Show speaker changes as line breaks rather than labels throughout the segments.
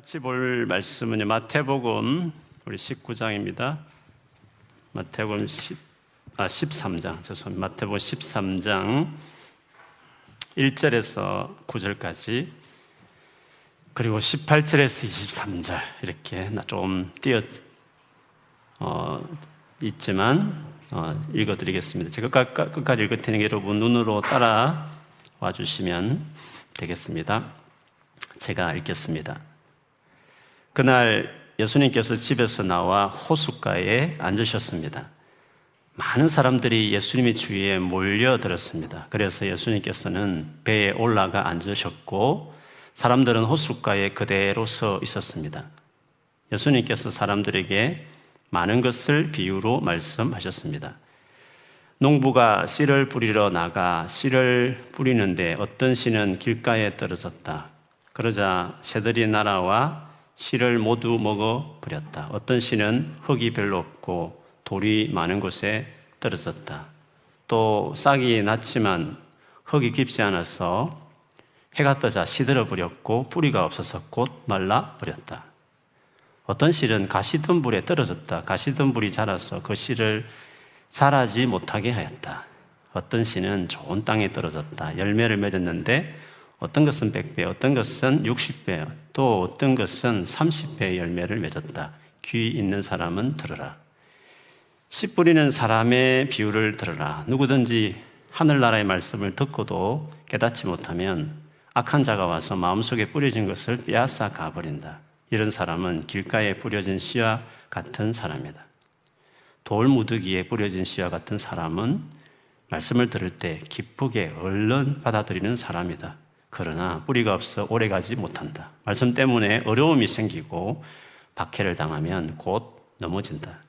같이 볼 말씀은 마태복음 우리 19장입니다. 마태복음 10, 아 13장 죄송합니다. 마태복음 13장 1절에서 9절까지 그리고 18절에서 23절 이렇게 좀 띄어 어, 있지만 어, 읽어드리겠습니다. 제가 끝까지 읽을 테니 여러분 눈으로 따라 와주시면 되겠습니다. 제가 읽겠습니다. 그날 예수님께서 집에서 나와 호숫가에 앉으셨습니다. 많은 사람들이 예수님의 주위에 몰려들었습니다. 그래서 예수님께서는 배에 올라가 앉으셨고 사람들은 호숫가에 그대로 서 있었습니다. 예수님께서 사람들에게 많은 것을 비유로 말씀하셨습니다. 농부가 씨를 뿌리러 나가 씨를 뿌리는데 어떤 씨는 길가에 떨어졌다. 그러자 새들이 날아와 씨를 모두 먹어 버렸다. 어떤 씨는 흙이 별로 없고 돌이 많은 곳에 떨어졌다. 또 싹이 났지만 흙이 깊지 않아서 해가 떠자 시들어 버렸고 뿌리가 없어서 곧 말라 버렸다. 어떤 씨는 가시덤불에 떨어졌다. 가시덤불이 자라서 그 씨를 자라지 못하게 하였다. 어떤 씨는 좋은 땅에 떨어졌다. 열매를 맺었는데 어떤 것은 100배, 어떤 것은 60배, 또 어떤 것은 30배의 열매를 맺었다. 귀 있는 사람은 들으라. 씨 뿌리는 사람의 비유를 들으라. 누구든지 하늘나라의 말씀을 듣고도 깨닫지 못하면 악한 자가 와서 마음속에 뿌려진 것을 빼앗아 가버린다. 이런 사람은 길가에 뿌려진 씨와 같은 사람이다. 돌 무더기에 뿌려진 씨와 같은 사람은 말씀을 들을 때 기쁘게 얼른 받아들이는 사람이다. 그러나 뿌리가 없어 오래 가지 못한다. 말씀 때문에 어려움이 생기고 박해를 당하면 곧 넘어진다.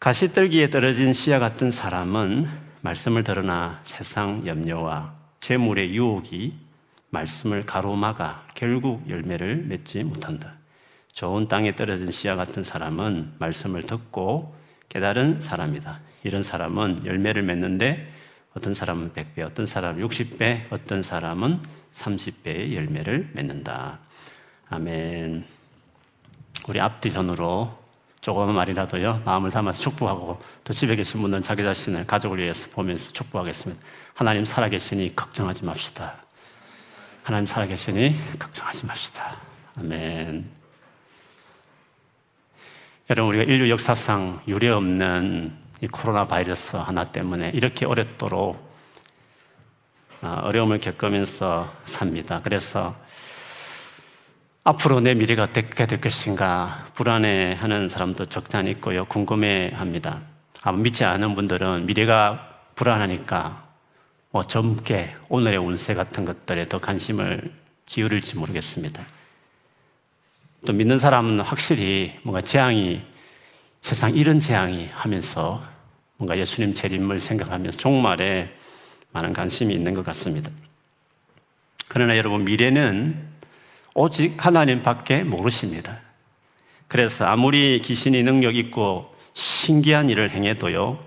가시떨기에 떨어진 씨와 같은 사람은 말씀을 들으나 세상 염려와 재물의 유혹이 말씀을 가로막아 결국 열매를 맺지 못한다. 좋은 땅에 떨어진 씨와 같은 사람은 말씀을 듣고 깨달은 사람이다. 이런 사람은 열매를 맺는데 어떤 사람은 100배, 어떤 사람은 60배, 어떤 사람은 30배의 열매를 맺는다. 아멘. 우리 앞뒤 전으로 조금만 말이라도요, 마음을 담아서 축복하고 또 집에 계신 분들은 자기 자신을 가족을 위해서 보면서 축복하겠습니다. 하나님 살아계시니 걱정하지 맙시다. 하나님 살아계시니 걱정하지 맙시다. 아멘. 여러분, 우리가 인류 역사상 유례 없는 이 코로나 바이러스 하나 때문에 이렇게 오랫도록 어, 어려움을 겪으면서 삽니다. 그래서 앞으로 내 미래가 어떻게 될 것인가 불안해하는 사람도 않 있고요. 궁금해합니다. 믿지 않은 분들은 미래가 불안하니까 뭐 젊게 오늘의 운세 같은 것들에 더 관심을 기울일지 모르겠습니다. 또 믿는 사람은 확실히 뭔가 재앙이 세상 이런 재앙이 하면서 뭔가 예수님 재림을 생각하면서 종말에 많은 관심이 있는 것 같습니다. 그러나 여러분, 미래는 오직 하나님 밖에 모르십니다. 그래서 아무리 귀신이 능력 있고 신기한 일을 행해도요,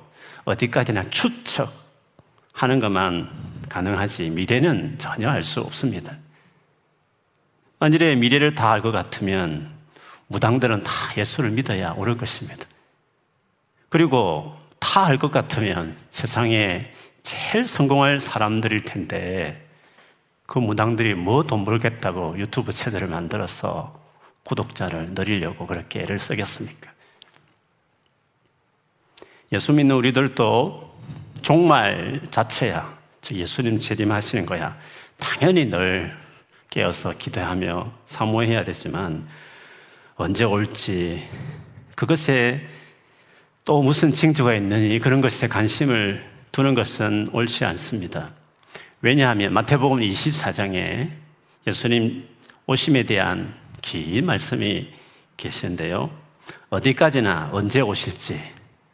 어디까지나 추측하는 것만 가능하지, 미래는 전혀 알 수 없습니다. 만일에 미래를 다 알 것 같으면 무당들은 다 예수를 믿어야 옳을 것입니다. 그리고 다 알 것 같으면 세상에 제일 성공할 사람들일 텐데 그 무당들이 뭐 돈 벌겠다고 유튜브 채널을 만들어서 구독자를 늘리려고 그렇게 애를 쓰겠습니까? 예수 믿는 우리들도 종말 자체야. 예수님 재림하시는 거야. 당연히 늘 깨어서 기도하며 사모해야 되지만 언제 올지 그것에 또 무슨 징조가 있느니 그런 것에 관심을 두는 것은 옳지 않습니다. 왜냐하면 마태복음 24장에 예수님 오심에 대한 긴 말씀이 계시는데요. 어디까지나 언제 오실지,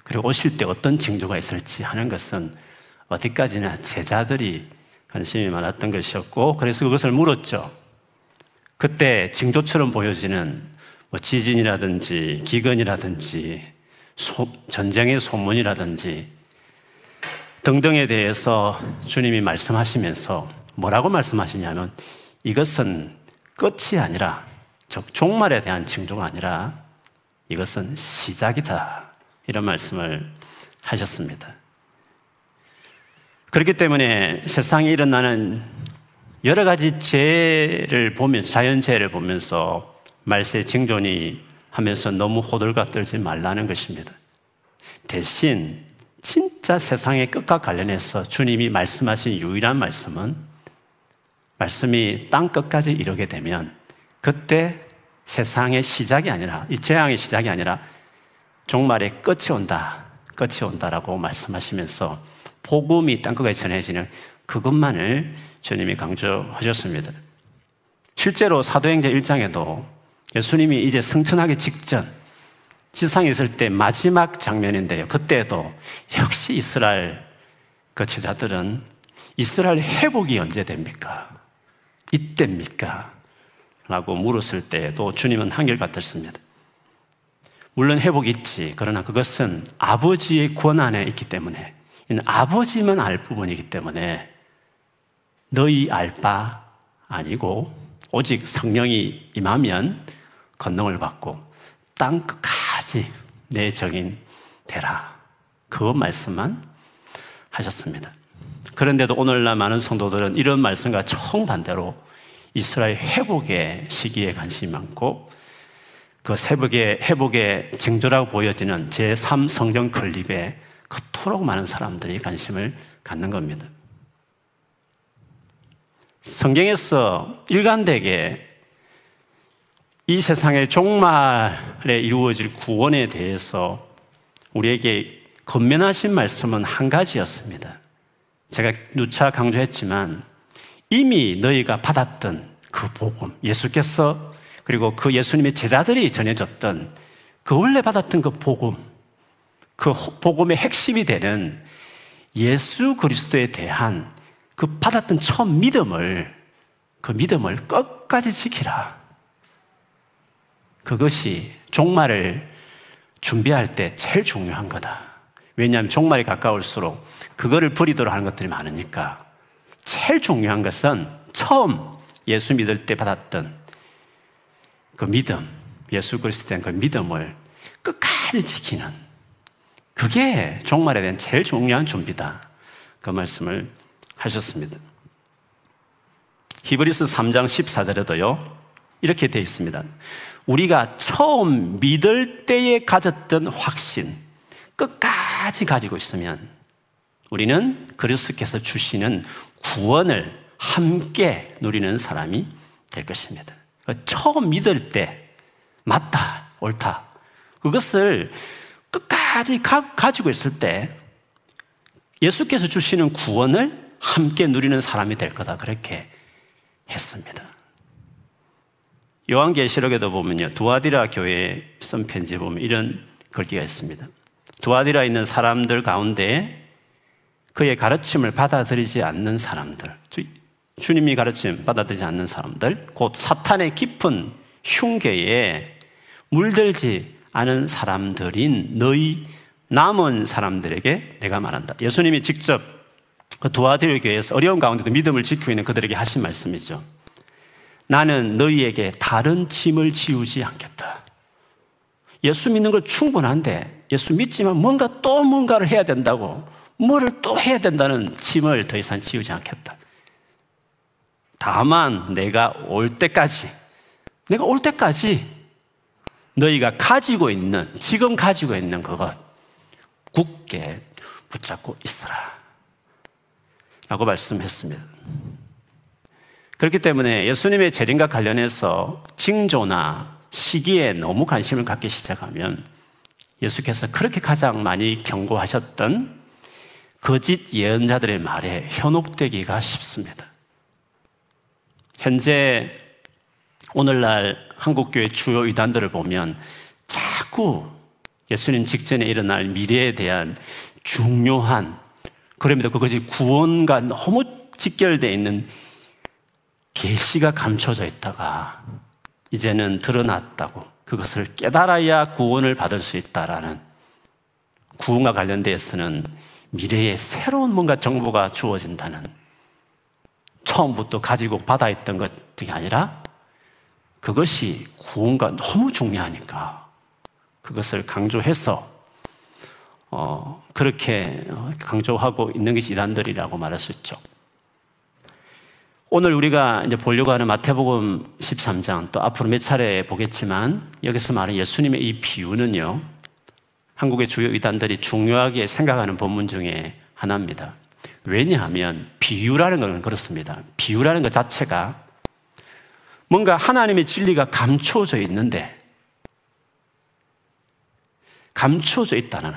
그리고 오실 때 어떤 징조가 있을지 하는 것은 어디까지나 제자들이 관심이 많았던 것이었고, 그래서 그것을 물었죠. 그때 징조처럼 보여지는 뭐 지진이라든지 기근이라든지 소, 전쟁의 소문이라든지 등등에 대해서 주님이 말씀하시면서 뭐라고 말씀하시냐면 이것은 끝이 아니라 즉 종말에 대한 징조가 아니라 이것은 시작이다. 이런 말씀을 하셨습니다. 그렇기 때문에 세상에 일어나는 여러 가지 재해를 보면서 자연재해를 보면서 말세 징조니 하면서 너무 호들갑 떨지 말라는 것입니다. 대신 진짜 세상의 끝과 관련해서 주님이 말씀하신 유일한 말씀은 말씀이 땅 끝까지 이르게 되면 그때 세상의 시작이 아니라 이 재앙의 시작이 아니라 종말의 끝이 온다. 끝이 온다라고 말씀하시면서 복음이 땅 끝까지 전해지는 그것만을 주님이 강조하셨습니다. 실제로 사도행전 1장에도 예수님이 이제 승천하기 직전 지상에 있을 때 마지막 장면인데요. 그때도 역시 이스라엘 그 제자들은 이스라엘 회복이 언제 됩니까? 이때입니까? 라고 물었을 때에도 주님은 한결같았습니다. 물론 회복이 있지. 그러나 그것은 아버지의 권 안에 있기 때문에, 아버지만 알 부분이기 때문에 너희 알 바 아니고 오직 성령이 임하면 건능을 받고 땅 끝까지 내 정인 되라. 그 말씀만 하셨습니다. 그런데도 오늘날 많은 성도들은 이런 말씀과 정반대로 이스라엘 회복의 시기에 관심이 많고 그 회복의, 회복의 징조라고 보여지는 제3 성경 클립에 그토록 많은 사람들이 관심을 갖는 겁니다. 성경에서 일관되게 이 세상의 종말에 이루어질 구원에 대해서 우리에게 건면하신 말씀은 한 가지였습니다. 제가 누차 강조했지만 이미 너희가 받았던 그 복음, 예수께서 그리고 그 예수님의 제자들이 전해줬던 그 원래 받았던 그 복음, 그 복음의 핵심이 되는 예수 그리스도에 대한 그 받았던 처음 믿음을, 그 믿음을 끝까지 지키라. 그것이 종말을 준비할 때 제일 중요한 거다. 왜냐하면 종말이 가까울수록 그거를 버리도록 하는 것들이 많으니까. 제일 중요한 것은 처음 예수 믿을 때 받았던 그 믿음, 예수 그리스도에 대한 그 믿음을 끝까지 지키는 그게 종말에 대한 제일 중요한 준비다. 그 말씀을 하셨습니다. 히브리스 3장 14절에도요, 이렇게 되어 있습니다. 우리가 처음 믿을 때에 가졌던 확신, 끝까지 가지고 있으면 우리는 그리스도께서 주시는 구원을 함께 누리는 사람이 될 것입니다. 처음 믿을 때 맞다, 옳다. 그것을 끝까지 가, 가지고 있을 때 예수께서 주시는 구원을 함께 누리는 사람이 될 거다. 그렇게 했습니다. 요한계시록에도 보면요. 두아디라 교회에 쓴 편지에 보면 이런 글귀가 있습니다. 두아디라 있는 사람들 가운데 그의 가르침을 받아들이지 않는 사람들, 주, 님이 가르침 받아들이지 않는 사람들, 곧 사탄의 깊은 흉계에 물들지 않은 사람들인 너희 남은 사람들에게 내가 말한다. 예수님이 직접 그 두아디라 교회에서 어려운 가운데도 믿음을 지키고 있는 그들에게 하신 말씀이죠. 나는 너희에게 다른 짐을 지우지 않겠다. 예수 믿는 걸 충분한데 예수 믿지만 뭔가 또 뭔가를 해야 된다고 뭐를 또 해야 된다는 짐을 더 이상 지우지 않겠다. 다만 내가 올 때까지, 내가 올 때까지 너희가 가지고 있는, 지금 가지고 있는 그것, 굳게 붙잡고 있어라. 라고 말씀했습니다. 그렇기 때문에 예수님의 재림과 관련해서 징조나 시기에 너무 관심을 갖기 시작하면 예수께서 그렇게 가장 많이 경고하셨던 거짓 예언자들의 말에 현혹되기가 쉽습니다. 현재 오늘날 한국교회 주요 이단들을 보면 자꾸 예수님 직전에 일어날 미래에 대한 중요한 그럽니다. 그것이 구원과 너무 직결되어 있는 계시가 감춰져 있다가 이제는 드러났다고 그것을 깨달아야 구원을 받을 수 있다라는 구원과 관련돼서는 미래에 새로운 뭔가 정보가 주어진다는 처음부터 가지고 받아 있던 것이 아니라 그것이 구원과 너무 중요하니까 그것을 강조해서 어, 그렇게 강조하고 있는 것이 이단들이라고 말할 수 있죠. 오늘 우리가 이제 보려고 하는 마태복음 13장 또 앞으로 몇 차례 보겠지만 여기서 말하는 예수님의 이 비유는요. 한국의 주요 이단들이 중요하게 생각하는 본문 중에 하나입니다. 왜냐하면 비유라는 것은 그렇습니다. 비유라는 것 자체가 뭔가 하나님의 진리가 감춰져 있는데 감춰져 있다는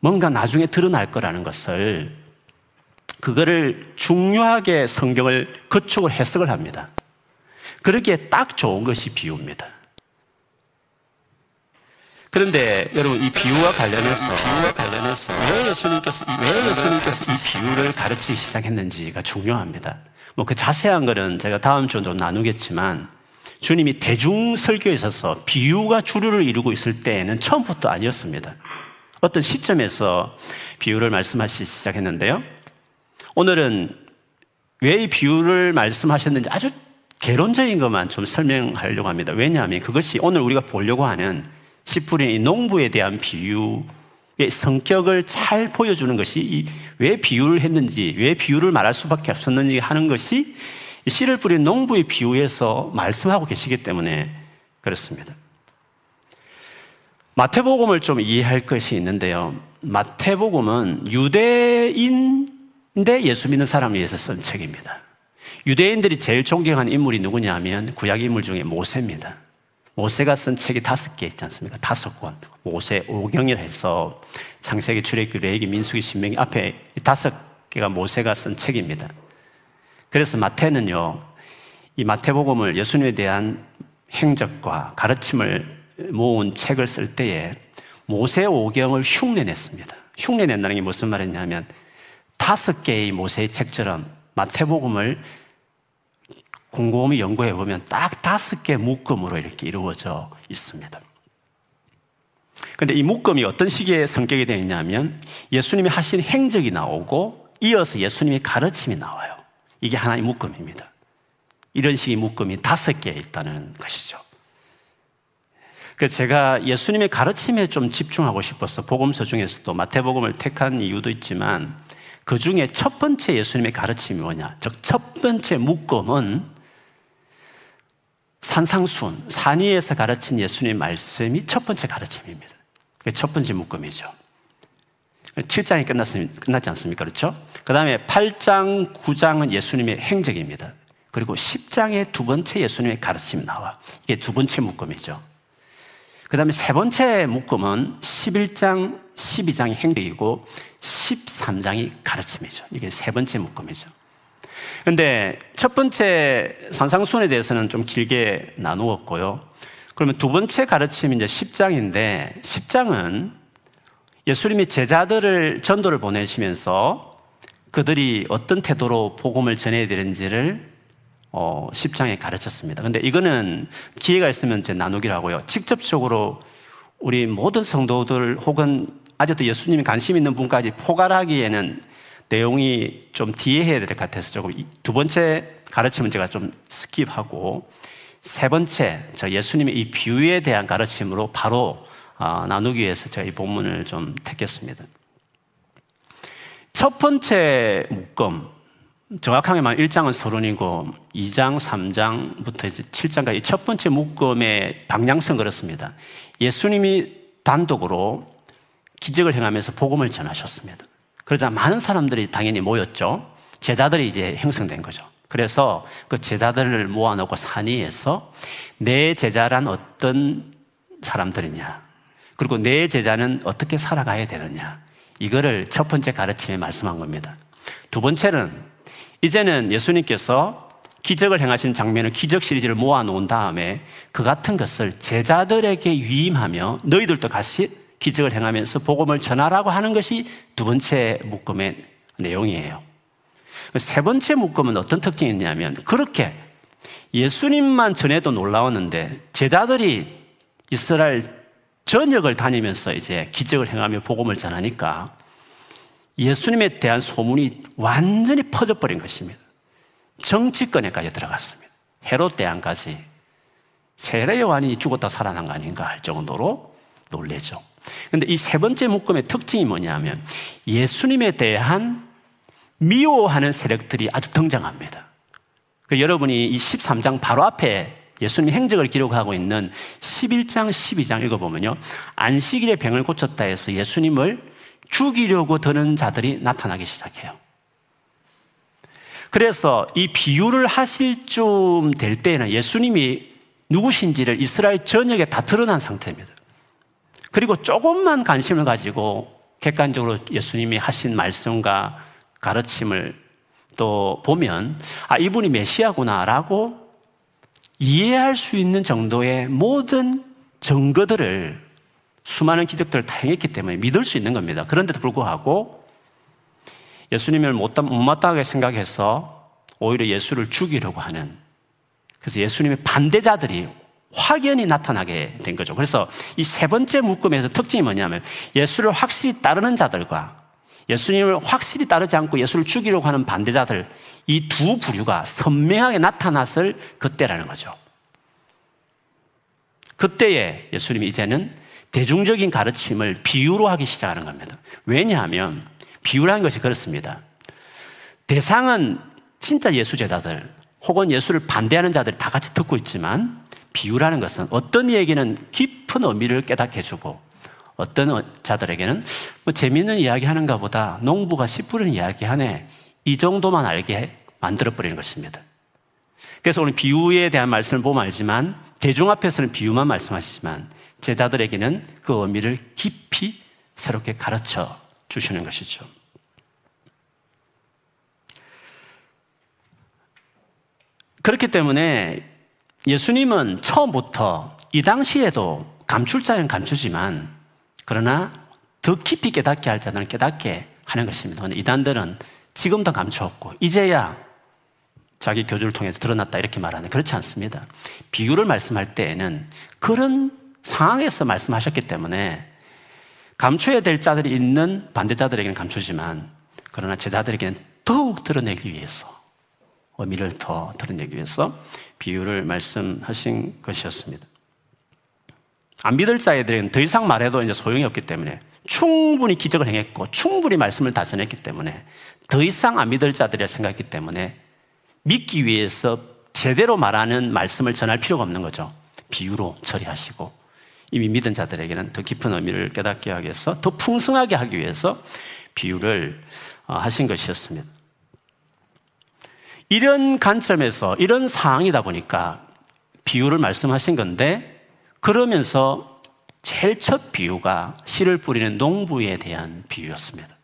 뭔가 나중에 드러날 거라는 것을 그거를 중요하게 성경을 거축을 해석을 합니다. 그렇게 딱 좋은 것이 비유입니다. 그런데 여러분 이 비유와 관련해서 비유와 관련해서 왜 예수님께서 왜 예수님께서 이 비유를 가르치기 시작했는지가 중요합니다. 뭐 그 자세한 거는 제가 다음 주도 나누겠지만 주님이 대중 설교에 있어서 비유가 주류를 이루고 있을 때에는 처음부터 아니었습니다. 어떤 시점에서 비유를 말씀하시기 시작했는데요. 오늘은 왜 이 비유를 말씀하셨는지 아주 개론적인 것만 좀 설명하려고 합니다. 왜냐하면 그것이 오늘 우리가 보려고 하는 이 농부에 대한 비유의 성격을 잘 보여주는 것이 왜 비유를 했는지, 왜 비유를 말할 수밖에 없었는지 하는 것이 씨를 뿌린 농부의 비유에서 말씀하고 계시기 때문에 그렇습니다. 마태복음을 좀 이해할 것이 있는데요. 마태복음은 유대인 근데 예수 믿는 사람을 위해서 쓴 책입니다. 유대인들이 제일 존경하는 인물이 누구냐면 구약 인물 중에 모세입니다. 모세가 쓴 책이 다섯 개 있지 않습니까? 다섯 권. 모세 오경이라 해서 창세기, 출애굽기, 레위기, 민수기, 신명기 앞에 다섯 개가 모세가 쓴 책입니다. 그래서 마태는요, 이 마태복음을 예수님에 대한 행적과 가르침을 모은 책을 쓸 때에 모세 오경을 흉내냈습니다. 흉내낸다는 게 무슨 말이냐면 다섯 개의 모세의 책처럼 마태복음을 곰곰이 연구해 보면 딱 다섯 개 묶음으로 이렇게 이루어져 있습니다. 근데 이 묶음이 어떤 식의 성격이 되어 있냐면 예수님이 하신 행적이 나오고 이어서 예수님의 가르침이 나와요. 이게 하나의 묶음입니다. 이런 식의 묶음이 다섯 개 있다는 것이죠. 그 제가 예수님의 가르침에 좀 집중하고 싶어서 복음서 중에서도 마태복음을 택한 이유도 있지만 그 중에 첫 번째 예수님의 가르침이 뭐냐? 즉, 첫 번째 묶음은 산상순, 산 위에서 가르친 예수님의 말씀이 첫 번째 가르침입니다. 첫 번째 묶음이죠. 7장이 끝났, 끝났지 않습니까? 그렇죠? 그 다음에 8장, 9장은 예수님의 행적입니다. 그리고 10장의 두 번째 예수님의 가르침이 나와. 이게 두 번째 묶음이죠. 그 다음에 세 번째 묶음은 11장, 12장이 행적이고 13장이 가르침이죠. 이게 세 번째 묶음이죠. 근데 첫 번째 산상순에 대해서는 좀 길게 나누었고요. 그러면 두 번째 가르침이 이제 10장인데 10장은 예수님이 제자들을 전도를 보내시면서 그들이 어떤 태도로 복음을 전해야 되는지를 어, 10장에 가르쳤습니다. 근데 이거는 기회가 있으면 이제 나누기로 하고요. 직접적으로 우리 모든 성도들 혹은 아직도 예수님이 관심 있는 분까지 포괄하기에는 내용이 좀 뒤에 해야 될 것 같아서 조금 두 번째 가르침은 제가 좀 스킵하고 세 번째 저 예수님의 이 비유에 대한 가르침으로 바로 어, 나누기 위해서 제가 이 본문을 좀 택했습니다. 첫 번째 묶음 정확하게 말하면 1장은 서론이고 2장, 3장부터 이제 7장까지 첫 번째 묶음의 방향성 그렇습니다. 예수님이 단독으로 기적을 행하면서 복음을 전하셨습니다. 그러자 많은 사람들이 당연히 모였죠. 제자들이 이제 형성된 거죠. 그래서 그 제자들을 모아놓고 산위에서 내 제자란 어떤 사람들이냐. 그리고 내 제자는 어떻게 살아가야 되느냐. 이거를 첫 번째 가르침에 말씀한 겁니다. 두 번째는 이제는 예수님께서 기적을 행하신 장면을 기적 시리즈를 모아 놓은 다음에 그 같은 것을 제자들에게 위임하며 너희들도 같이 기적을 행하면서 복음을 전하라고 하는 것이 두 번째 묶음의 내용이에요. 세 번째 묶음은 어떤 특징이 있냐면 그렇게 예수님만 전해도 놀라웠는데 제자들이 이스라엘 전역을 다니면서 이제 기적을 행하며 복음을 전하니까 예수님에 대한 소문이 완전히 퍼져버린 것입니다. 정치권에까지 들어갔습니다. 헤롯 대왕까지 세례 요한이 죽었다 살아난 거 아닌가 할 정도로 놀래죠. 근데 이 세 번째 묶음의 특징이 뭐냐면 예수님에 대한 미워하는 세력들이 아주 등장합니다. 그 여러분이 이 13장 바로 앞에 예수님 행적을 기록하고 있는 11장, 12장 읽어보면요. 안식일에 병을 고쳤다 해서 예수님을 죽이려고 드는 자들이 나타나기 시작해요. 그래서 이 비유를 하실 쯤될 때에는 예수님이 누구신지를 이스라엘 전역에 다 드러난 상태입니다. 그리고 조금만 관심을 가지고 객관적으로 예수님이 하신 말씀과 가르침을 또 보면 아 이분이 메시아구나라고 이해할 수 있는 정도의 모든 증거들을 수많은 기적들을 다 행했기 때문에 믿을 수 있는 겁니다. 그런데도 불구하고 예수님을 못마땅하게 생각해서 오히려 예수를 죽이려고 하는 그래서 예수님의 반대자들이 확연히 나타나게 된 거죠. 그래서 이 세 번째 묶음에서 특징이 뭐냐면 예수를 확실히 따르는 자들과 예수님을 확실히 따르지 않고 예수를 죽이려고 하는 반대자들 이 두 부류가 선명하게 나타났을 그때라는 거죠. 그때에 예수님이 이제는 대중적인 가르침을 비유로 하기 시작하는 겁니다. 왜냐하면 비유라는 것이 그렇습니다. 대상은 진짜 예수 제자들 혹은 예수를 반대하는 자들이 다 같이 듣고 있지만 비유라는 것은 어떤 이에게는 깊은 의미를 깨닫게 해주고 어떤 자들에게는 뭐 재미있는 이야기 하는가 보다 농부가 씨 뿌리는 이야기 하네 이 정도만 알게 만들어버리는 것입니다. 그래서 오늘 비유에 대한 말씀을 보면 알지만 대중 앞에서는 비유만 말씀하시지만 제자들에게는 그 의미를 깊이 새롭게 가르쳐 주시는 것이죠. 그렇기 때문에 예수님은 처음부터 이 당시에도 감출 자는 감추지만 그러나 더 깊이 깨닫게 할 자들은 깨닫게 하는 것입니다. 그런데 이단들은 지금도 감추었고 이제야 자기 교주를 통해서 드러났다 이렇게 말하는 그렇지 않습니다. 비유를 말씀할 때에는 그런 상황에서 말씀하셨기 때문에 감춰야 될 자들이 있는 반대자들에게는 감추지만 그러나 제자들에게는 더욱 드러내기 위해서 의미를 더 드러내기 위해서 비유를 말씀하신 것이었습니다. 안 믿을 자들은 더 이상 말해도 이제 소용이 없기 때문에 충분히 기적을 행했고 충분히 말씀을 다스냈기 때문에 더 이상 안 믿을 자들이 생각했기 때문에 믿기 위해서 제대로 말하는 말씀을 전할 필요가 없는 거죠. 비유로 처리하시고 이미 믿은 자들에게는 더 깊은 의미를 깨닫게 하기 위해서 더 풍성하게 하기 위해서 비유를 어, 하신 것이었습니다. 이런 관점에서 이런 상황이다 보니까 비유를 말씀하신 건데 그러면서 제일 첫 비유가 씨를 뿌리는 농부에 대한 비유였습니다.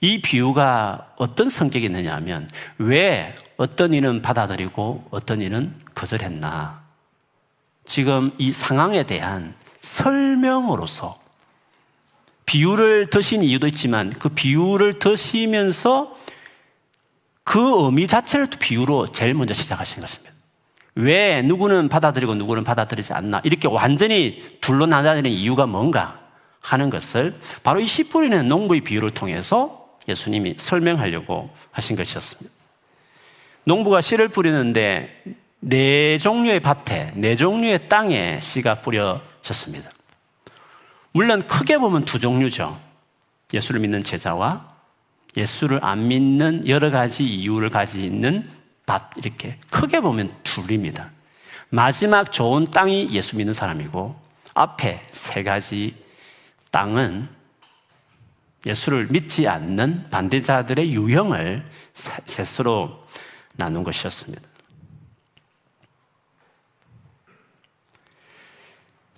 이 비유가 어떤 성격이 있느냐 하면 왜 어떤 이는 받아들이고 어떤 이는 거절했나. 지금 이 상황에 대한 설명으로서 비유를 드신 이유도 있지만 그 비유를 드시면서 그 의미 자체를 또 비유로 제일 먼저 시작하신 것입니다. 왜 누구는 받아들이고 누구는 받아들이지 않나 이렇게 완전히 둘로 나눠지는 이유가 뭔가 하는 것을 바로 이 씨 뿌리는 농부의 비유를 통해서 예수님이 설명하려고 하신 것이었습니다. 농부가 씨를 뿌리는데 네 종류의 밭에, 네 종류의 땅에 씨가 뿌려졌습니다. 물론 크게 보면 두 종류죠. 예수를 믿는 제자와 예수를 안 믿는 여러 가지 이유를 가지고 있는 밭, 이렇게 크게 보면 둘입니다. 마지막 좋은 땅이 예수 믿는 사람이고 앞에 세 가지 땅은 예수를 믿지 않는 반대자들의 유형을 셋으로 나눈 것이었습니다.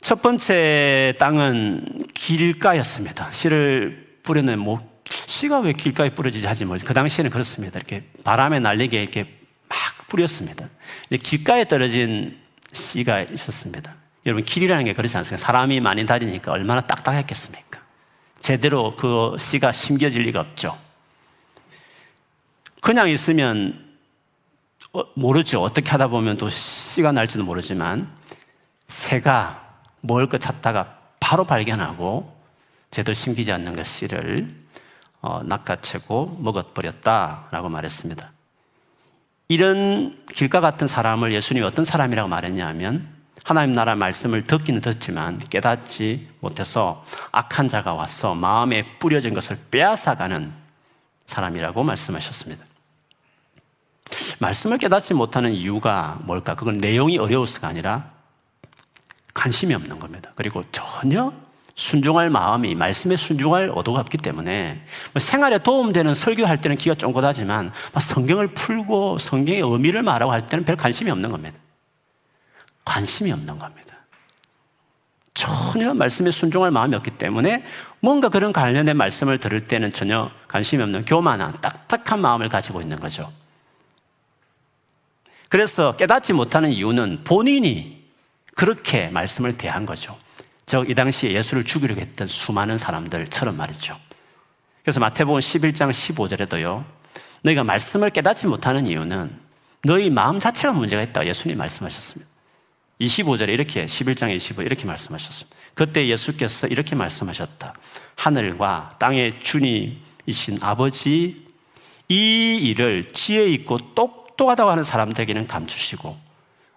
첫 번째 땅은 길가였습니다. 씨를 뿌려낸 뭐 씨가 왜 길가에 뿌려지지 하지 뭐그 당시에는 그렇습니다. 이렇게 바람에 날리게 이렇게 막 뿌렸습니다. 근데 길가에 떨어진 씨가 있었습니다. 여러분 길이라는 게 그렇지 않습니까? 사람이 많이 다니니까 얼마나 딱딱했겠습니까? 제대로 그 씨가 심겨질 리가 없죠. 그냥 있으면 어, 모르죠. 어떻게 하다 보면 또 씨가 날지도 모르지만 새가 먹을 것 찾다가 바로 발견하고 제대로 심기지 않는 것 씨를 어, 낚아채고 먹어버렸다라고 말했습니다. 이런 길가 같은 사람을 예수님이 어떤 사람이라고 말했냐 하면 하나님 나라 말씀을 듣기는 듣지만 깨닫지 못해서 악한 자가 와서 마음에 뿌려진 것을 빼앗아가는 사람이라고 말씀하셨습니다. 말씀을 깨닫지 못하는 이유가 뭘까? 그건 내용이 어려워서가 아니라 관심이 없는 겁니다. 그리고 전혀 순종할 마음이 말씀에 순종할 의도가 없기 때문에 뭐 생활에 도움되는 설교할 때는 기가 쫑긋하지만 성경을 풀고 성경의 의미를 말하고 할 때는 별 관심이 없는 겁니다. 관심이 없는 겁니다. 전혀 말씀에 순종할 마음이 없기 때문에 뭔가 그런 관련된 말씀을 들을 때는 전혀 관심이 없는 교만한 딱딱한 마음을 가지고 있는 거죠. 그래서 깨닫지 못하는 이유는 본인이 그렇게 말씀을 대한 거죠. 즉, 이 당시에 예수를 죽이려고 했던 수많은 사람들처럼 말이죠. 그래서 마태복음 11장 15절에도요, 너희가 말씀을 깨닫지 못하는 이유는 너희 마음 자체가 문제가 있다. 예수님 말씀하셨습니다. 25절에 이렇게, 11장 25 이렇게 말씀하셨습니다. 그때 예수께서 이렇게 말씀하셨다. 하늘과 땅의 주님이신 아버지 이 일을 지혜 있고 똑똑하다고 하는 사람들에게는 감추시고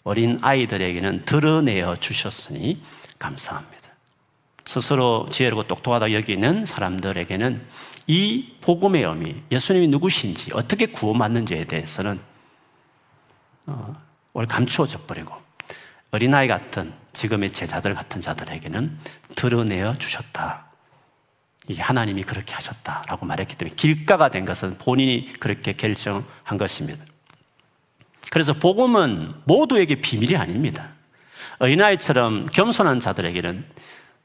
어린 아이들에게는 드러내어 주셨으니 감사합니다. 스스로 지혜롭고 똑똑하다 여기는 사람들에게는 이 복음의 의미, 예수님이 누구신지, 어떻게 구원받는지에 대해서는 어, 감추어져 버리고 어린아이 같은 지금의 제자들 같은 자들에게는 드러내어 주셨다. 이게 하나님이 그렇게 하셨다라고 말했기 때문에 길가가 된 것은 본인이 그렇게 결정한 것입니다. 그래서 복음은 모두에게 비밀이 아닙니다. 어린아이처럼 겸손한 자들에게는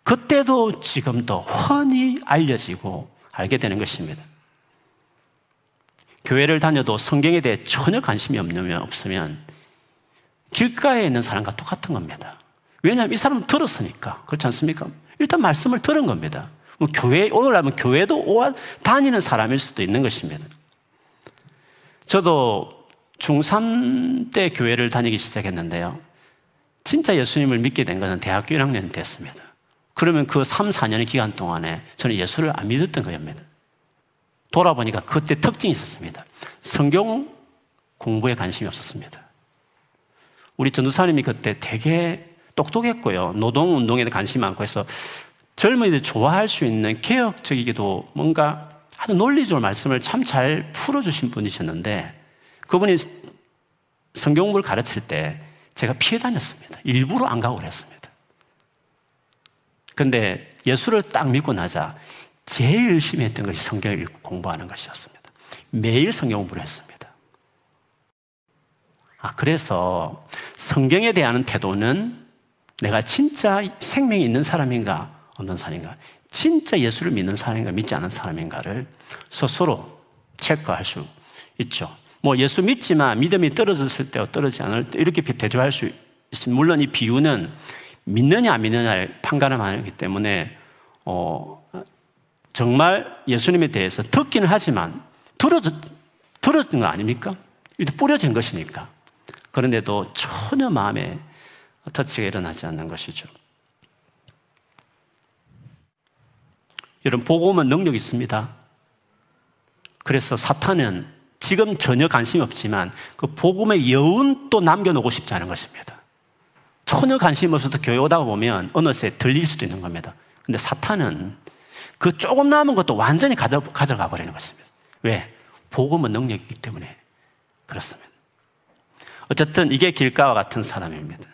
그때도 지금도 훤히 알려지고 알게 되는 것입니다. 교회를 다녀도 성경에 대해 전혀 관심이 없으면, 없으면 길가에 있는 사람과 똑같은 겁니다. 왜냐하면 이 사람은 들었으니까. 그렇지 않습니까? 일단 말씀을 들은 겁니다. 뭐 교회, 오늘날면 교회도 오와 다니는 사람일 수도 있는 것입니다. 저도 중3 때 교회를 다니기 시작했는데요. 진짜 예수님을 믿게 된 것은 대학교 1학년 됐습니다. 그러면 그 3, 4년의 기간 동안에 저는 예수를 안 믿었던 겁니다. 돌아보니까 그때 특징이 있었습니다. 성경 공부에 관심이 없었습니다. 우리 전도사님이 그때 되게 똑똑했고요. 노동운동에 관심이 많고 해서 젊은이들 좋아할 수 있는 개혁적이기도 뭔가 아주 논리적으로 말씀을 참 잘 풀어주신 분이셨는데 그분이 성경 공부를 가르칠 때 제가 피해 다녔습니다. 일부러 안 가고 그랬습니다. 근데 예수를 딱 믿고 나자 제일 열심히 했던 것이 성경을 공부하는 것이었습니다. 매일 성경 공부를 했습니다. 아, 그래서 성경에 대한 태도는 내가 진짜 생명이 있는 사람인가, 없는 사람인가, 진짜 예수를 믿는 사람인가, 믿지 않는 사람인가를 스스로 체크할 수 있죠. 뭐 예수 믿지만 믿음이 떨어졌을 때와 떨어지지 않을 때 이렇게 대조할 수 있습니다. 물론 이 비유는 믿느냐 안 믿느냐를 판가름하기 때문에 어, 정말 예수님에 대해서 듣기는 하지만 들어졌, 들어진 거 아닙니까? 뿌려진 것이니까. 그런데도 전혀 마음에 터치가 일어나지 않는 것이죠. 여러분, 복음은 능력이 있습니다. 그래서 사탄은 지금 전혀 관심이 없지만 그 복음의 여운도 남겨놓고 싶지 않은 것입니다. 전혀 관심 없어도 교회 오다 보면 어느새 들릴 수도 있는 겁니다. 근데 사탄은 그 조금 남은 것도 완전히 가져, 가져가 버리는 것입니다. 왜? 복음은 능력이기 때문에 그렇습니다. 어쨌든 이게 길가와 같은 사람입니다.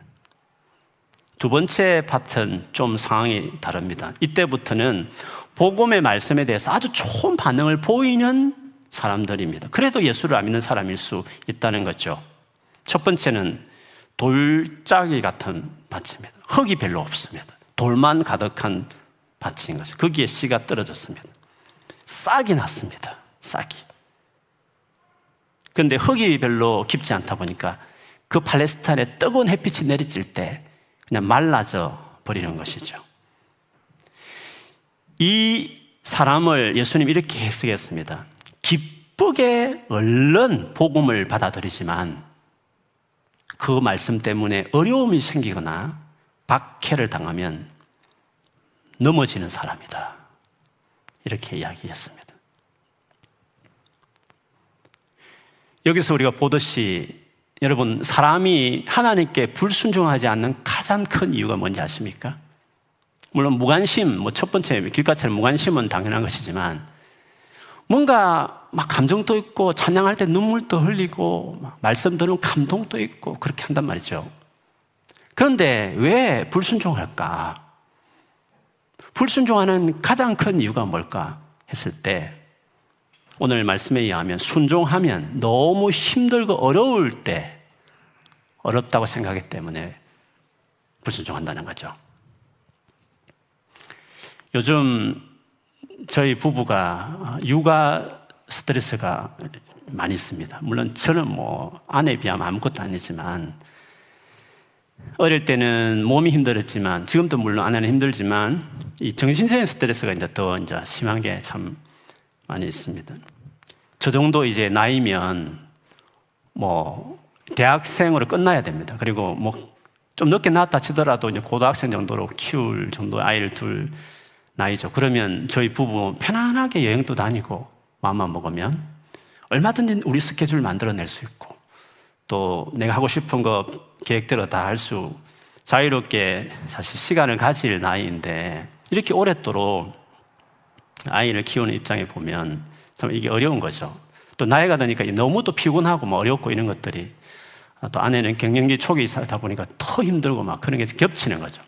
두 번째 파트는 좀 상황이 다릅니다. 이때부터는 복음의 말씀에 대해서 아주 좋은 반응을 보이는 사람들입니다. 그래도 예수를 안 믿는 사람일 수 있다는 거죠. 첫 번째는 돌짜기 같은 밭입니다. 흙이 별로 없습니다. 돌만 가득한 밭인 거죠. 거기에 씨가 떨어졌습니다. 싹이 났습니다. 싹이. 근데 흙이 별로 깊지 않다 보니까 그 팔레스타인에 뜨거운 햇빛이 내리칠 때 그냥 말라져 버리는 것이죠. 이 사람을 예수님 이렇게 해석했습니다. 기쁘게 얼른 복음을 받아들이지만 그 말씀 때문에 어려움이 생기거나 박해를 당하면 넘어지는 사람이다. 이렇게 이야기했습니다. 여기서 우리가 보듯이 여러분, 사람이 하나님께 불순종하지 않는 가장 큰 이유가 뭔지 아십니까? 물론 무관심, 뭐 첫 번째 길가처럼 무관심은 당연한 것이지만 뭔가 막 감정도 있고 찬양할 때 눈물도 흘리고 말씀 들으면 감동도 있고 그렇게 한단 말이죠. 그런데 왜 불순종할까? 불순종하는 가장 큰 이유가 뭘까 했을 때 오늘 말씀에 의하면 순종하면 너무 힘들고 어려울 때 어렵다고 생각하기 때문에 불순종한다는 거죠. 요즘 저희 부부가 육아 스트레스가 많이 있습니다. 물론 저는 뭐 아내에 비하면 아무것도 아니지만 어릴 때는 몸이 힘들었지만 지금도 물론 아내는 힘들지만 이 정신적인 스트레스가 이제 더 이제 심한 게 참 많이 있습니다. 저 정도 이제 나이면 뭐 대학생으로 끝나야 됩니다. 그리고 뭐 좀 늦게 낳았다 치더라도 이제 고등학생 정도로 키울 정도 아이를 둘 나이죠. 그러면 저희 부부 편안하게 여행도 다니고 마음만 먹으면 얼마든지 우리 스케줄 만들어낼 수 있고 또 내가 하고 싶은 거 계획대로 다 할 수 자유롭게 사실 시간을 가질 나이인데 이렇게 오랫도록 아이를 키우는 입장에 보면 참 이게 어려운 거죠. 또 나이가 드니까 너무 또 피곤하고 뭐 어렵고 이런 것들이 또 아내는 경영기 초기 이사다 보니까 더 힘들고 막 그런 게 겹치는 거죠.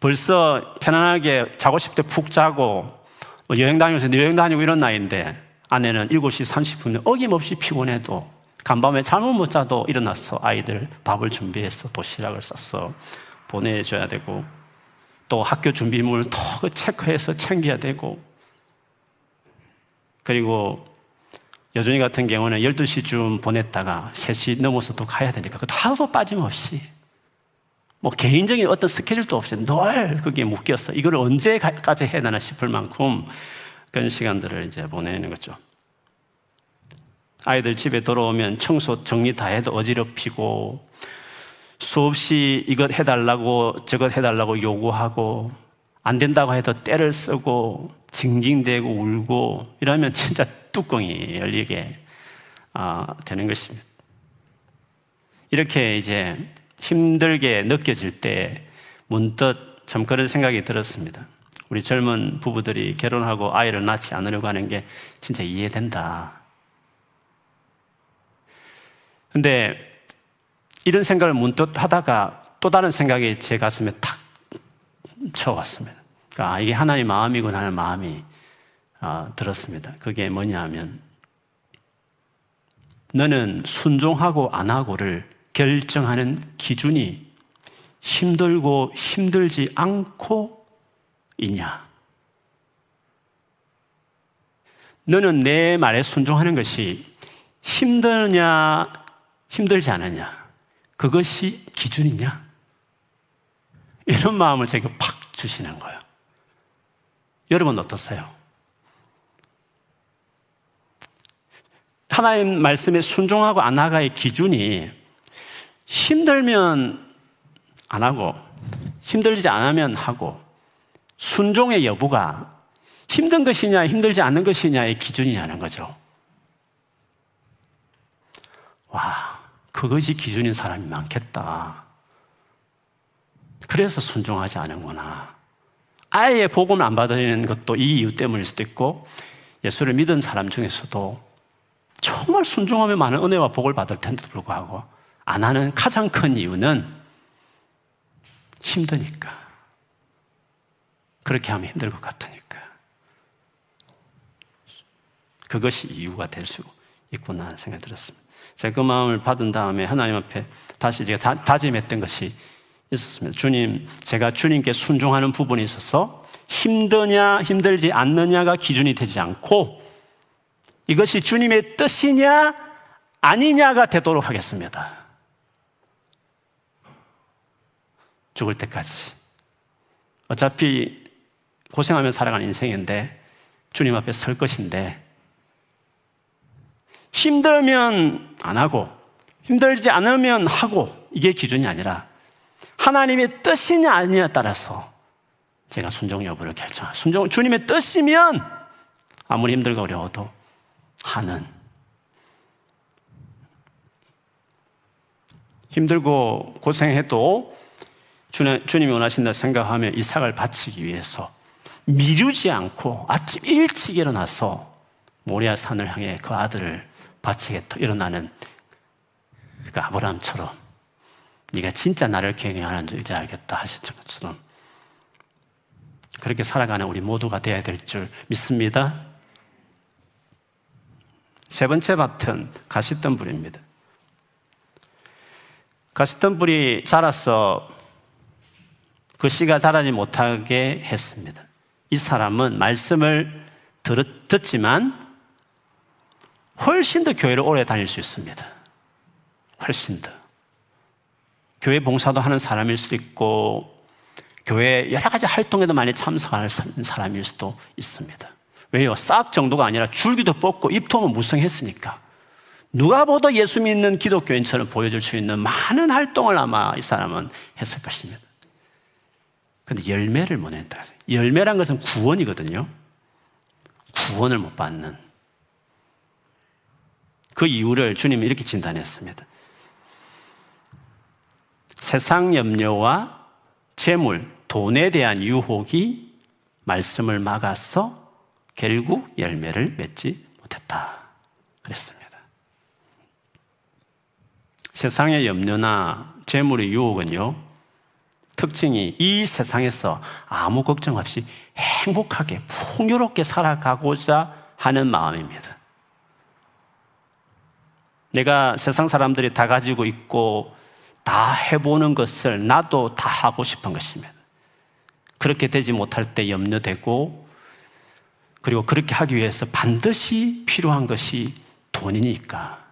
벌써 편안하게 자고 싶을 때 푹 자고 뭐 여행 다니면서 여행 다니고 이런 나이인데 아내는 7시 30분에 어김없이 피곤해도 간밤에 잠을 못 자도 일어났어. 아이들 밥을 준비해서 도시락을 싸서 보내줘야 되고 또 학교 준비물 더 체크해서 챙겨야 되고 그리고 여준이 같은 경우는 12시쯤 보냈다가 3시 넘어서 또 가야 되니까 그 하루도 빠짐없이 뭐 개인적인 어떤 스케줄도 없이 늘 그게 묶였어. 이걸 언제까지 해야 되나 싶을 만큼 그런 시간들을 이제 보내는 거죠. 아이들 집에 돌아오면 청소 정리 다 해도 어지럽히고 수없이 이것 해달라고 저것 해달라고 요구하고 안 된다고 해도 때를 쓰고 징징대고 울고 이러면 진짜 뚜껑이 열리게 아, 되는 것입니다. 이렇게 이제 힘들게 느껴질 때 문득 참 그런 생각이 들었습니다. 우리 젊은 부부들이 결혼하고 아이를 낳지 않으려고 하는 게 진짜 이해된다. 근데 이런 생각을 문득 하다가 또 다른 생각이 제 가슴에 탁 쳐왔습니다. 그러니까 이게 하나님 마음이구나 하는 마음이 아, 들었습니다. 그게 뭐냐 하면 너는 순종하고 안 하고를 결정하는 기준이 힘들고 힘들지 않고 있냐? 너는 내 말에 순종하는 것이 힘드냐, 힘들지 않느냐? 그것이 기준이냐? 이런 마음을 제가 팍 주시는 거예요. 여러분 어떠세요? 하나님 말씀에 순종하고 안 나가의 기준이 힘들면 안 하고 힘들지 않으면 하고 순종의 여부가 힘든 것이냐 힘들지 않는 것이냐의 기준이냐는 거죠. 와, 그것이 기준인 사람이 많겠다. 그래서 순종하지 않은구나. 아예 복음을 안 받아들이는 것도 이 이유 때문일 수도 있고 예수를 믿은 사람 중에서도 정말 순종하면 많은 은혜와 복을 받을 텐데도 불구하고 안 하는 가장 큰 이유는 힘드니까. 그렇게 하면 힘들 것 같으니까. 그것이 이유가 될 수 있구나 하는 생각이 들었습니다. 제가 그 마음을 받은 다음에 하나님 앞에 다시 제가 다, 짐했던 것이 있었습니다. 주님, 제가 주님께 순종하는 부분이 있어서 힘드냐, 힘들지 않느냐가 기준이 되지 않고 이것이 주님의 뜻이냐, 아니냐가 되도록 하겠습니다. 죽을 때까지. 어차피 고생하며 살아가는 인생인데 주님 앞에 설 것인데 힘들면 안 하고 힘들지 않으면 하고 이게 기준이 아니라 하나님의 뜻이냐 아니냐에 따라서 제가 순종 여부를 결정하 순종 주님의 뜻이면 아무리 힘들고 어려워도 하는 힘들고 고생해도 주님 이 원하신다 생각하며 이삭을 바치기 위해서 미루지 않고 아침 일찍 일어나서 모리아 산을 향해 그 아들을 바치겠다 일어나는 그 아브라함처럼 네가 진짜 나를 경외하는 이제 알겠다 하셨던 것처럼 그렇게 살아가는 우리 모두가 되어야 될 줄 믿습니다. 세 번째 밭은 가시던 불입니다. 가시던 불이 자라서 그 씨가 자라지 못하게 했습니다. 이 사람은 말씀을 들었, 듣지만 훨씬 더 교회를 오래 다닐 수 있습니다. 훨씬 더. 교회 봉사도 하는 사람일 수도 있고, 교회 여러 가지 활동에도 많이 참석하는 사람일 수도 있습니다. 왜요? 싹 정도가 아니라 줄기도 뽑고 입통은 무성했으니까. 누가 보도 예수 믿는 기독교인처럼 보여줄 수 있는 많은 활동을 아마 이 사람은 했을 것입니다. 근데 열매를 못 낸다. 열매란 것은 구원이거든요. 구원을 못 받는. 그 이유를 주님은 이렇게 진단했습니다. 세상 염려와 재물, 돈에 대한 유혹이 말씀을 막아서 결국 열매를 맺지 못했다. 그랬습니다. 세상의 염려나 재물의 유혹은요, 특징이 이 세상에서 아무 걱정 없이 행복하게 풍요롭게 살아가고자 하는 마음입니다. 내가 세상 사람들이 다 가지고 있고 다 해보는 것을 나도 다 하고 싶은 것입니다. 그렇게 되지 못할 때 염려되고 그리고 그렇게 하기 위해서 반드시 필요한 것이 돈이니까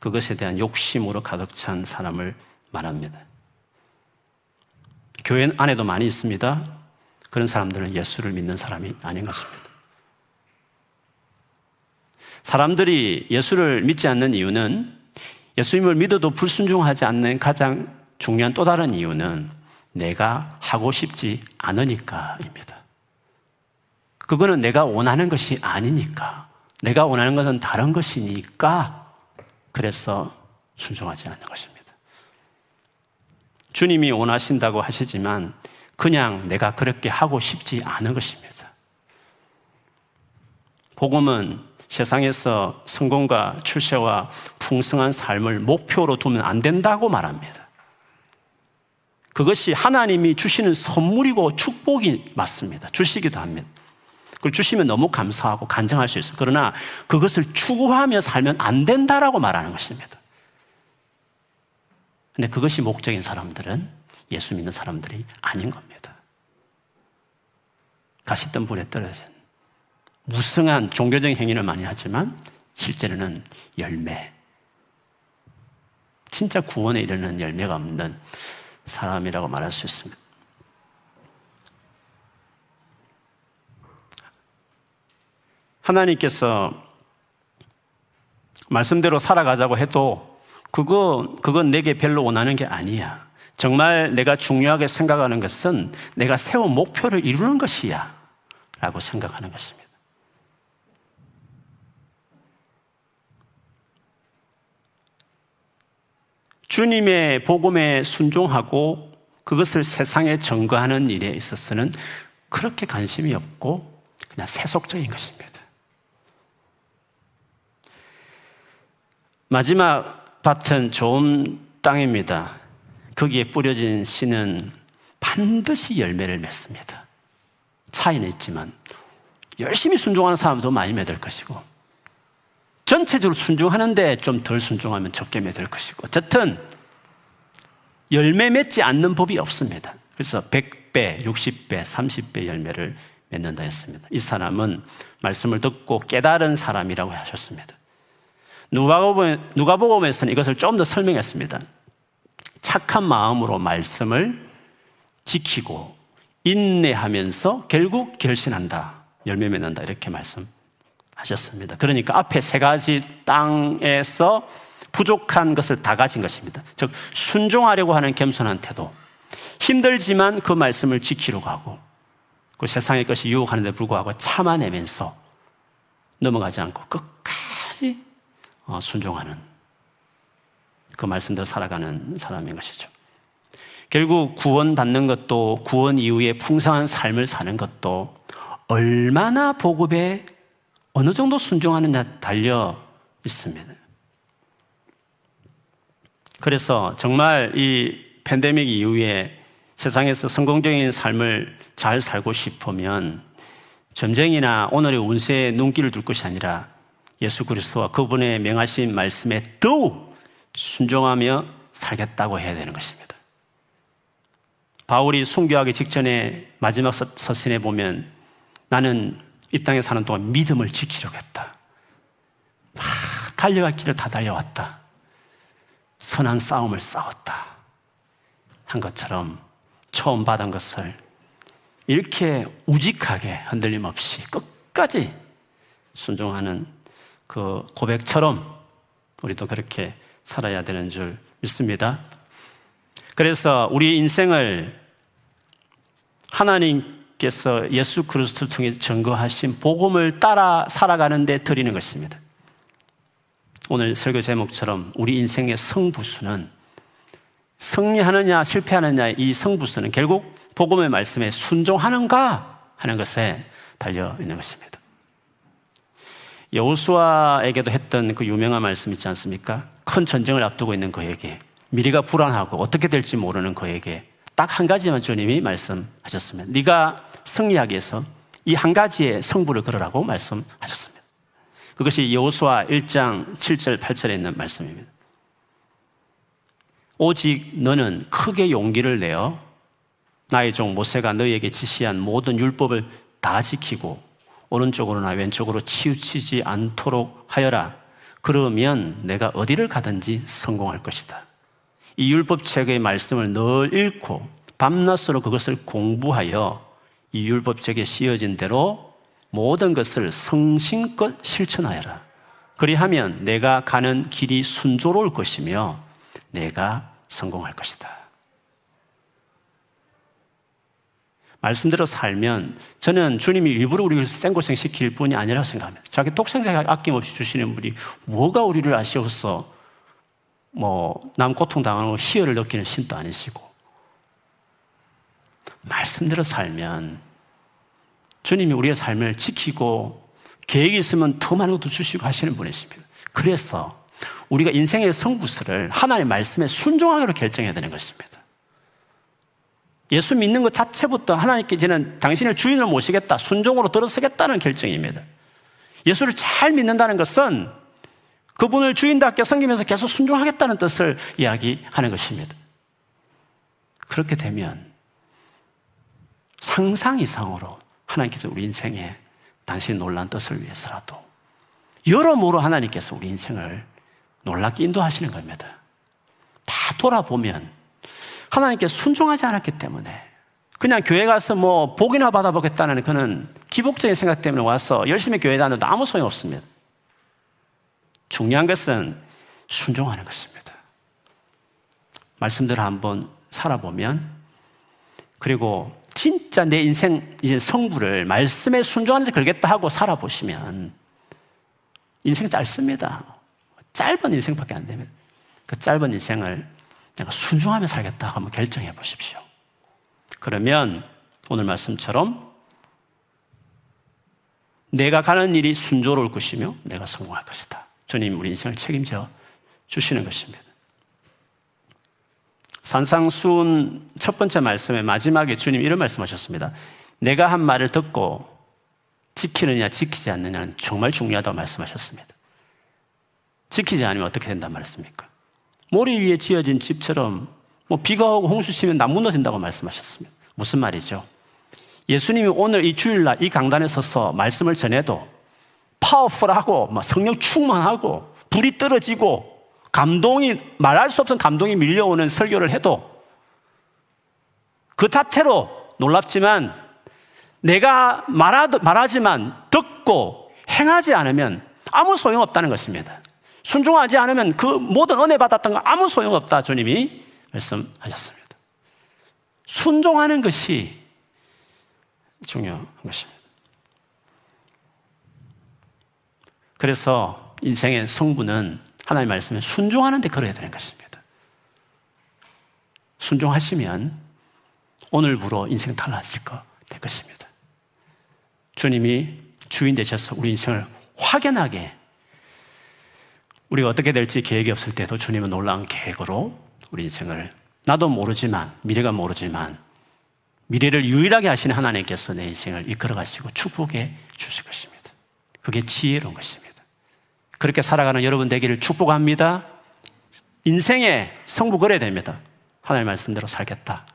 그것에 대한 욕심으로 가득 찬 사람을 말합니다. 교회 안에도 많이 있습니다. 그런 사람들은 예수를 믿는 사람이 아닌 것입니다. 사람들이 예수를 믿지 않는 이유는 예수님을 믿어도 불순종하지 않는 가장 중요한 또 다른 이유는 내가 하고 싶지 않으니까입니다. 그거는 내가 원하는 것이 아니니까. 내가 원하는 것은 다른 것이니까. 그래서 순종하지 않는 것입니다. 주님이 원하신다고 하시지만 그냥 내가 그렇게 하고 싶지 않은 것입니다. 복음은 세상에서 성공과 출세와 풍성한 삶을 목표로 두면 안 된다고 말합니다. 그것이 하나님이 주시는 선물이고 축복이 맞습니다. 주시기도 합니다. 그걸 주시면 너무 감사하고 간증할 수 있어요. 그러나 그것을 추구하며 살면 안 된다라고 말하는 것입니다. 근데 그것이 목적인 사람들은 예수 믿는 사람들이 아닌 겁니다. 가시던 불에 떨어진 무성한 종교적인 행위를 많이 하지만 실제로는 열매. 진짜 구원에 이르는 열매가 없는 사람이라고 말할 수 있습니다. 하나님께서 말씀대로 살아가자고 해도 그거, 그건 내게 별로 원하는 게 아니야. 정말 내가 중요하게 생각하는 것은 내가 세운 목표를 이루는 것이야. 라고 생각하는 것입니다. 주님의 복음에 순종하고 그것을 세상에 증거하는 일에 있어서는 그렇게 관심이 없고 그냥 세속적인 것입니다. 마지막 밭은 좋은 땅입니다. 거기에 뿌려진 씨는 반드시 열매를 맺습니다. 차이는 있지만 열심히 순종하는 사람도 많이 맺을 것이고 전체적으로 순종하는데 좀 덜 순종하면 적게 맺을 것이고 어쨌든 열매 맺지 않는 법이 없습니다. 그래서 100배, 60배, 30배 열매를 맺는다 했습니다. 이 사람은 말씀을 듣고 깨달은 사람이라고 하셨습니다. 누가복음, 누가복음에서는 이것을 좀 더 설명했습니다. 착한 마음으로 말씀을 지키고 인내하면서 결국 결신한다. 열매 맺는다. 이렇게 말씀 하셨습니다. 그러니까 앞에 세 가지 땅에서 부족한 것을 다 가진 것입니다. 즉, 순종하려고 하는 겸손한 태도. 힘들지만 그 말씀을 지키려고 하고, 그 세상의 것이 유혹하는데 불구하고 참아내면서 넘어가지 않고 끝까지 어, 순종하는 그 말씀대로 살아가는 사람인 것이죠. 결국 구원받는 것도 구원 이후에 풍성한 삶을 사는 것도 얼마나 복음에 어느 정도 순종하느냐 달려 있습니다. 그래서 정말 이 팬데믹 이후에 세상에서 성공적인 삶을 잘 살고 싶으면 점쟁이나 오늘의 운세에 눈길을 둘 것이 아니라 예수 그리스도와 그분의 명하신 말씀에 더욱 순종하며 살겠다고 해야 되는 것입니다. 바울이 순교하기 직전에 마지막 서신에 보면 나는 이 땅에 사는 동안 믿음을 지키려고 했다. 막 달려갈 길을 다 달려왔다. 선한 싸움을 싸웠다. 한 것처럼 처음 받은 것을 이렇게 우직하게 흔들림 없이 끝까지 순종하는 그 고백처럼 우리도 그렇게 살아야 되는 줄 믿습니다. 그래서 우리 인생을 하나님께서 예수 그리스도를 통해 증거하신 복음을 따라 살아가는 데 드리는 것입니다. 오늘 설교 제목처럼 우리 인생의 성부수는 승리하느냐 실패하느냐 이 성부수는 결국 복음의 말씀에 순종하는가 하는 것에 달려 있는 것입니다. 여호수아에게도 했던 그 유명한 말씀 있지 않습니까? 큰 전쟁을 앞두고 있는 그에게 미래가 불안하고 어떻게 될지 모르는 그에게 딱 한 가지만 주님이 말씀하셨습니다. 네가 승리하기 위해서 이 한 가지의 성부를 걸으라고 말씀하셨습니다. 그것이 여호수아 1장 7절 8절에 있는 말씀입니다. 오직 너는 크게 용기를 내어 나의 종 모세가 너에게 지시한 모든 율법을 다 지키고 오른쪽으로나 왼쪽으로 치우치지 않도록 하여라. 그러면 내가 어디를 가든지 성공할 것이다. 이 율법책의 말씀을 늘 읽고 밤낮으로 그것을 공부하여 이 율법책에 씌어진 대로 모든 것을 성심껏 실천하여라. 그리하면 내가 가는 길이 순조로울 것이며 내가 성공할 것이다. 말씀대로 살면 저는 주님이 일부러 우리를 생고생 시킬 뿐이 아니라 생각합니다. 자기 독생자가 아낌없이 주시는 분이 뭐가 우리를 아쉬워서 뭐, 남 고통당하고 희열을 느끼는 신도 아니시고. 말씀대로 살면 주님이 우리의 삶을 지키고 계획이 있으면 더 많은 것도 주시고 하시는 분이십니다. 그래서 우리가 인생의 성부스를 하나님의 말씀에 순종하기로 결정해야 되는 것입니다. 예수 믿는 것 자체부터 하나님께 저는 당신을 주인을 모시겠다, 순종으로 들어서겠다는 결정입니다. 예수를 잘 믿는다는 것은 그분을 주인답게 섬기면서 계속 순종하겠다는 뜻을 이야기하는 것입니다. 그렇게 되면 상상 이상으로 하나님께서 우리 인생에 당신 놀란 뜻을 위해서라도 여러모로 하나님께서 우리 인생을 놀랍게 인도하시는 겁니다. 다 돌아보면 하나님께 순종하지 않았기 때문에 그냥 교회 가서 뭐 복이나 받아보겠다는 그는 기복적인 생각 때문에 와서 열심히 교회 다녀도 아무 소용 없습니다. 중요한 것은 순종하는 것입니다. 말씀대로 한번 살아보면 그리고 진짜 내 인생 이제 성부를 말씀에 순종하는 데 걸겠다 하고 살아보시면 인생 짧습니다. 짧은 인생밖에 안 되면 그 짧은 인생을 내가 순종하며 살겠다 한번 결정해 보십시오. 그러면 오늘 말씀처럼 내가 가는 일이 순조로울 것이며 내가 성공할 것이다. 주님 우리 인생을 책임져 주시는 것입니다. 산상수훈 첫 번째 말씀의 마지막에 주님 이런 말씀하셨습니다. 내가 한 말을 듣고 지키느냐 지키지 않느냐는 정말 중요하다고 말씀하셨습니다. 지키지 않으면 어떻게 된단 말씀입니까? 모래 위에 지어진 집처럼 뭐 비가 오고 홍수 치면 다 무너진다고 말씀하셨습니다. 무슨 말이죠? 예수님이 오늘 이 주일날 이 강단에 서서 말씀을 전해도 파워풀하고 성령 충만하고 불이 떨어지고 감동이 말할 수 없는 감동이 밀려오는 설교를 해도 그 자체로 놀랍지만 내가 말하지만 듣고 행하지 않으면 아무 소용없다는 것입니다. 순종하지 않으면 그 모든 은혜 받았던 거 아무 소용없다. 주님이 말씀하셨습니다. 순종하는 것이 중요한 것입니다. 그래서 인생의 성부는 하나님 말씀에 순종하는 데 걸어야 되는 것입니다. 순종하시면 오늘부로 인생 달라질 것 될 것입니다. 주님이 주인 되셔서 우리 인생을 확연하게 우리가 어떻게 될지 계획이 없을 때도 주님은 놀라운 계획으로 우리 인생을 나도 모르지만 미래가 모르지만 미래를 유일하게 하시는 하나님께서 내 인생을 이끌어 가시고 축복해 주실 것입니다. 그게 지혜로운 것입니다. 그렇게 살아가는 여러분 되기를 축복합니다. 인생에 성부 그래야 됩니다. 하나님 말씀대로 살겠다.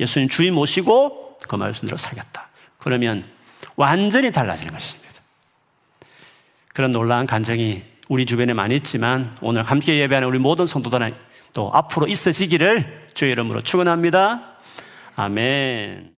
예수님 주인 모시고 그 말씀대로 살겠다. 그러면 완전히 달라지는 것입니다. 그런 놀라운 간증이 우리 주변에 많이 있지만 오늘 함께 예배하는 우리 모든 성도들은 또 앞으로 있어지기를 주의 이름으로 축원합니다. 아멘.